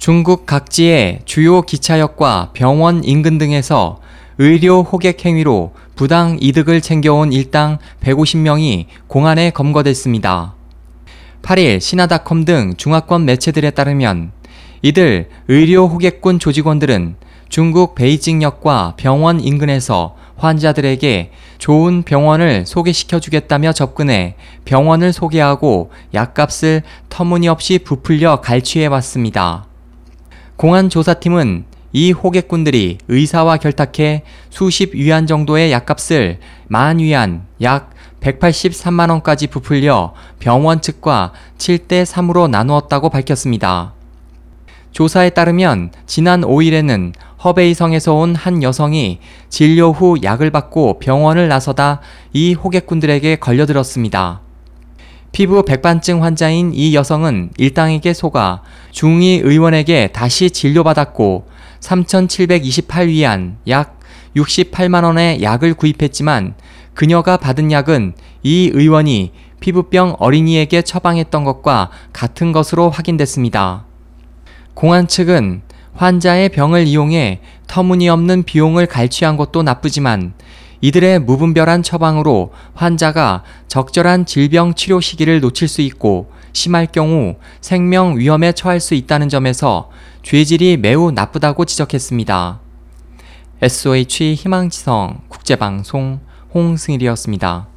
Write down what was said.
중국 각지의 주요 기차역과 병원 인근 등에서 의료 호객 행위로 부당 이득을 챙겨온 일당 150명이 공안에 검거됐습니다. 8일 신화닷컴 등 중화권 매체들에 따르면 이들 의료 호객군 조직원들은 중국 베이징역과 병원 인근에서 환자들에게 좋은 병원을 소개시켜 주겠다며 접근해 병원을 소개하고 약값을 터무니없이 부풀려 갈취해 왔습니다. 공안 조사팀은 이 호객꾼들이 의사와 결탁해 수십 위안 정도의 약값을 만 위안 약 183만원까지 부풀려 병원 측과 7대 3으로 나누었다고 밝혔습니다. 조사에 따르면 지난 5일에는 허베이성에서 온 한 여성이 진료 후 약을 받고 병원을 나서다 이 호객꾼들에게 걸려들었습니다. 피부 백반증 환자인 이 여성은 일당에게 속아 중위 의원에게 다시 진료받았고 3,728위안 약 68만원의 약을 구입했지만 그녀가 받은 약은 이 의원이 피부병 어린이에게 처방했던 것과 같은 것으로 확인됐습니다. 공안 측은 환자의 병을 이용해 터무니없는 비용을 갈취한 것도 나쁘지만 이들의 무분별한 처방으로 환자가 적절한 질병 치료 시기를 놓칠 수 있고 심할 경우 생명 위험에 처할 수 있다는 점에서 죄질이 매우 나쁘다고 지적했습니다. SOH 희망지성 국제방송 홍승일이었습니다.